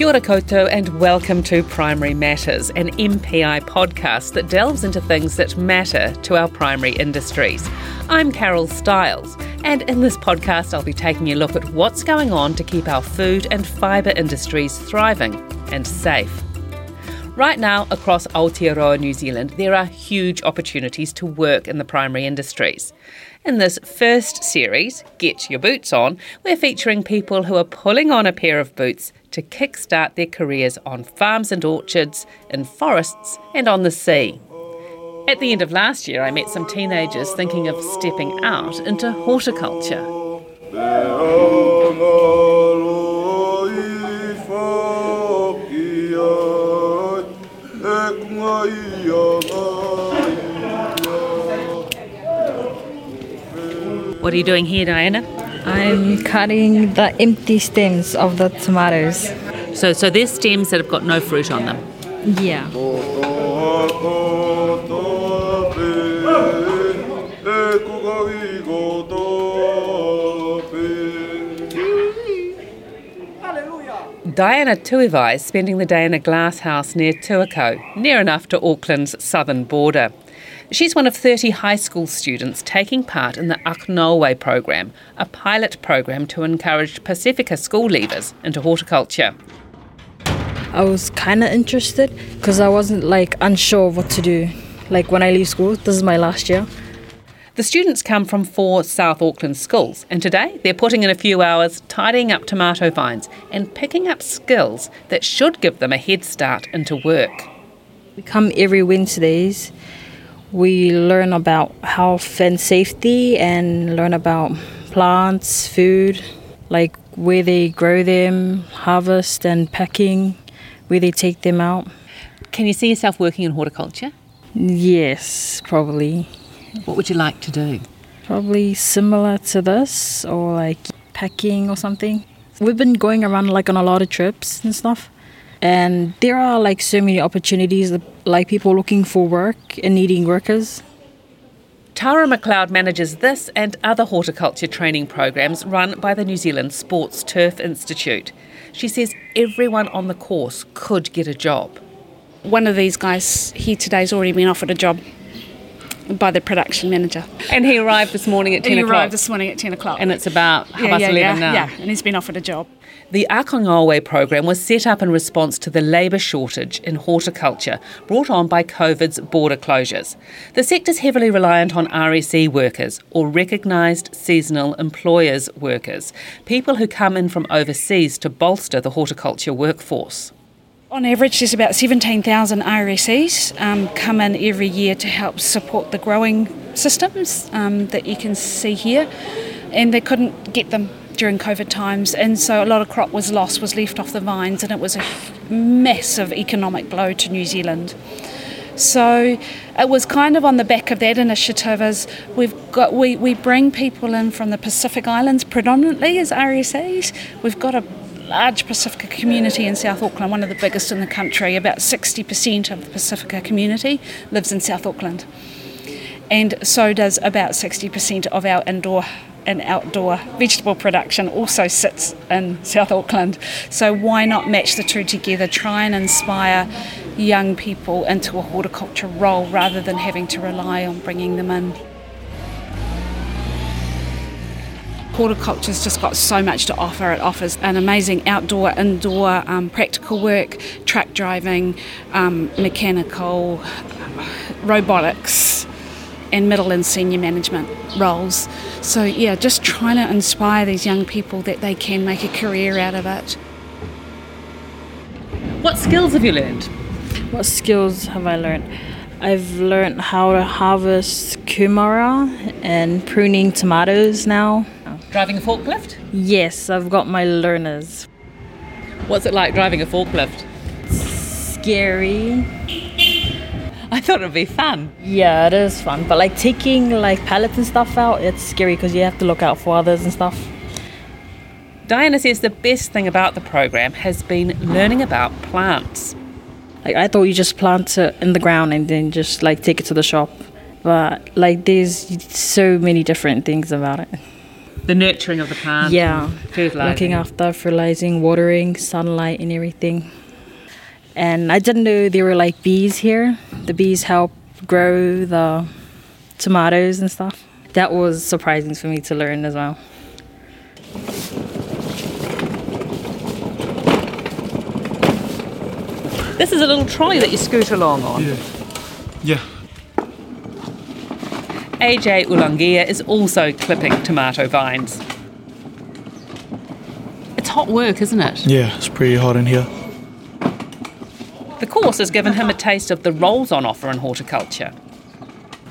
Kia ora koutou and welcome to Primary Matters, an MPI podcast that delves into things that matter to our primary industries. I'm Carol Stiles, and in this podcast, I'll be taking a look at what's going on to keep our food and fibre industries thriving and safe. Right now, across Aotearoa, New Zealand, there are huge opportunities to work in the primary industries. In this first series, Get Your Boots On, we're featuring people who are pulling on a pair of boots to kickstart their careers on farms and orchards, in forests, and on the sea. At the end of last year, I met some teenagers thinking of stepping out into horticulture. What are you doing here, Diana? I'm cutting the empty stems of the tomatoes. So, so there's stems that have got no fruit on them. Yeah. Oh, oh, oh. Diana Tuivai is spending the day in a glass house near Tuakau, near enough to Auckland's southern border. She's one of 30 high school students taking part in the Akongoue program, a pilot program to encourage Pasifika school leavers into horticulture. I was kind of interested because I wasn't like unsure what to do. Like when I leave school, this is my last year. The students come from four South Auckland schools, and today they're putting in a few hours tidying up tomato vines and picking up skills that should give them a head start into work. We come every Wednesdays. We learn about health and safety and learn about plants, food, like where they grow them, harvest and packing, where they take them out. Can you see yourself working in horticulture? Yes, probably. What would you like to do? Probably similar to this or like packing or something. We've been going around like on a lot of trips and stuff. And there are like so many opportunities, like people looking for work and needing workers. Tara McLeod manages this and other horticulture training programs run by the New Zealand Sports Turf Institute. She says everyone on the course could get a job. One of these guys here today has already been offered a job by the production manager. And he arrived this morning at 10 he o'clock. arrived this morning at 10 o'clock. and it's about half yeah, past yeah, 11 yeah, now. yeah, and he's been offered a job. The Akongoue program was set up in response to the labour shortage in horticulture brought on by COVID's border closures. The sector's heavily reliant on RSE workers, or recognised seasonal employers workers, people who come in from overseas to bolster the horticulture workforce. On average, there's about 17,000 RSEs um, come in every year to help support the growing systems um, that you can see here, and they couldn't get them during COVID times, and so a lot of crop was lost, was left off the vines, and it was a massive economic blow to New Zealand. So it was kind of on the back of that initiative as we've got we, we bring people in from the Pacific Islands predominantly as RSAs. We've got a large Pasifika community in South Auckland, one of the biggest in the country. About 60% of the Pasifika community lives in South Auckland. And so does about 60% of our indoor and outdoor vegetable production also sits in South Auckland. So why not match the two together, try and inspire young people into a horticulture role rather than having to rely on bringing them in. Horticulture's just got so much to offer. It offers an amazing outdoor, indoor um, practical work, truck driving, um, mechanical, robotics, and middle and senior management roles. So, yeah, just trying to inspire these young people that they can make a career out of it. What skills have you learned? What skills have I learned? I've learned how to harvest kumara and pruning tomatoes now. Driving a forklift? Yes, I've got my learners. What's it like driving a forklift? Scary. I thought it would be fun. Yeah, it is fun, but like taking like pallets and stuff out, it's scary because you have to look out for others and stuff. Diana says the best thing about the program has been learning about plants. Like I thought you just plant it in the ground and then just like take it to the shop, but like there's so many different things about it. The nurturing of the plant. Yeah, fertilizing. looking after, fertilizing, watering, sunlight, and everything. And I didn't know there were like bees here. The bees help grow the tomatoes and stuff. That was surprising for me to learn as well. This is a little trolley that you scoot along on. Yeah. Yeah. AJ Ulugia is also clipping tomato vines. It's hot work, isn't it? Yeah, it's pretty hot in here. The course has given him a taste of the roles on offer in horticulture.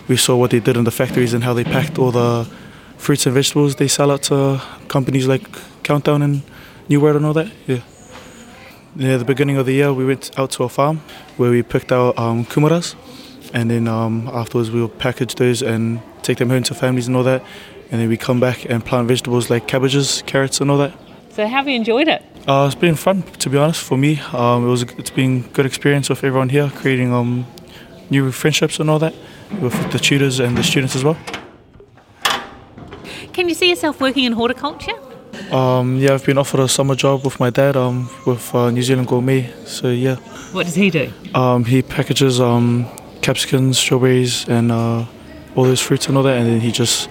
We saw what they did in the factories and how they packed all the fruits and vegetables they sell out to companies like Countdown and New World and all that. Yeah. Near the beginning of the year, we went out to a farm where we picked our um, kumaras, and then um, afterwards we will package those and take them home to families and all that. And then we come back and plant vegetables like cabbages, carrots, and all that. So, have you enjoyed it? Uh, it's been fun, to be honest, for me. Um, it was it's been a good experience with everyone here, creating um, new friendships and all that with the tutors and the students as well. Can you see yourself working in horticulture? Um, yeah, I've been offered a summer job with my dad um, with uh, New Zealand Gourmet. So yeah, What does he do? um, he packages um, capsicums, strawberries, and uh, all those fruits and all that, and then he just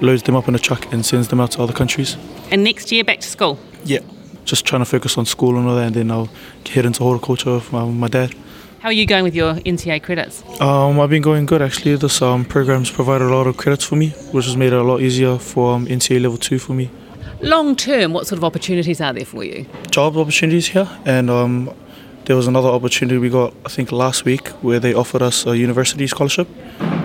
loads them up in a truck and sends them out to other countries. And next year back to school. Yeah, just trying to focus on school and all that, and then I'll head into horticulture with my, my dad. How are you going with your NCEA credits? Um, I've been going good actually. This um, program's provided a lot of credits for me, which has made it a lot easier for um, NCEA level two for me. Long term, what sort of opportunities are there for you? Job opportunities here, and um, there was another opportunity we got I think last week where they offered us a university scholarship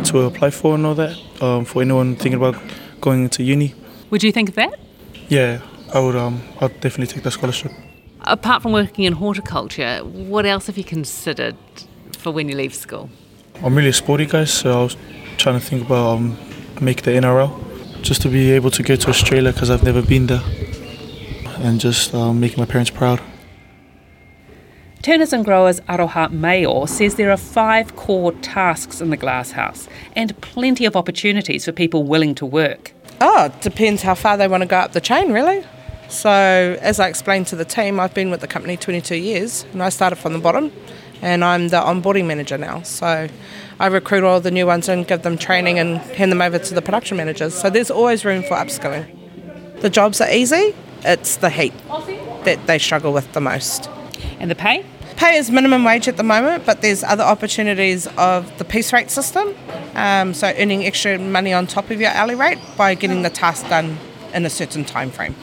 to apply for and all that um, for anyone thinking about going into uni. Would you think of that? Yeah, I would. Um, I'd definitely take that scholarship. Apart from working in horticulture, what else have you considered for when you leave school? I'm really a sporty guy, so I was trying to think about um, make the NRL just to be able to go to Australia because I've never been there, and just um, making my parents proud. Turners and Growers Aroha Mayor says there are five core tasks in the glasshouse and plenty of opportunities for people willing to work. Oh, it depends how far they want to go up the chain, really. So, as I explained to the team, I've been with the company 22 years and I started from the bottom and I'm the onboarding manager now. So, I recruit all the new ones and give them training and hand them over to the production managers. So, there's always room for upskilling. The jobs are easy, it's the heat that they struggle with the most. And the pay? Pay is minimum wage at the moment, but there's other opportunities of the piece rate system. Um, so earning extra money on top of your hourly rate by getting the task done in a certain time frame.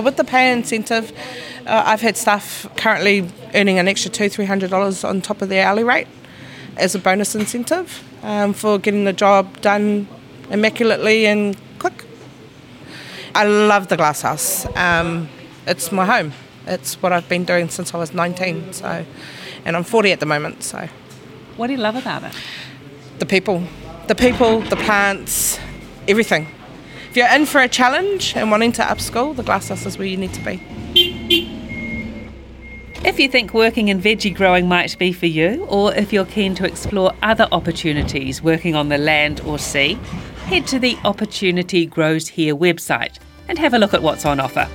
With the pay incentive, uh, I've had staff currently earning an extra two, three hundred dollars on top of their hourly rate as a bonus incentive um, for getting the job done immaculately and quick. I love the glasshouse. Um, it's my home. It's what I've been doing since I was 19. So, and I'm 40 at the moment. So, What do you love about it? the people, the people, the plants, everything. If you're in for a challenge and wanting to upskill, the glasshouse is where you need to be. If you think working in veggie growing might be for you, or if you're keen to explore other opportunities working on the land or sea, head to the Opportunity Grows Here website and have a look at what's on offer.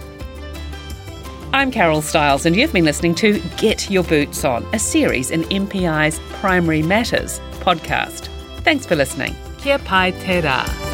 I'm Carol Stiles, and you've been listening to Get Your Boots On, a series in MPI's Primary Matters podcast. Thanks for listening. Kia pai te rā.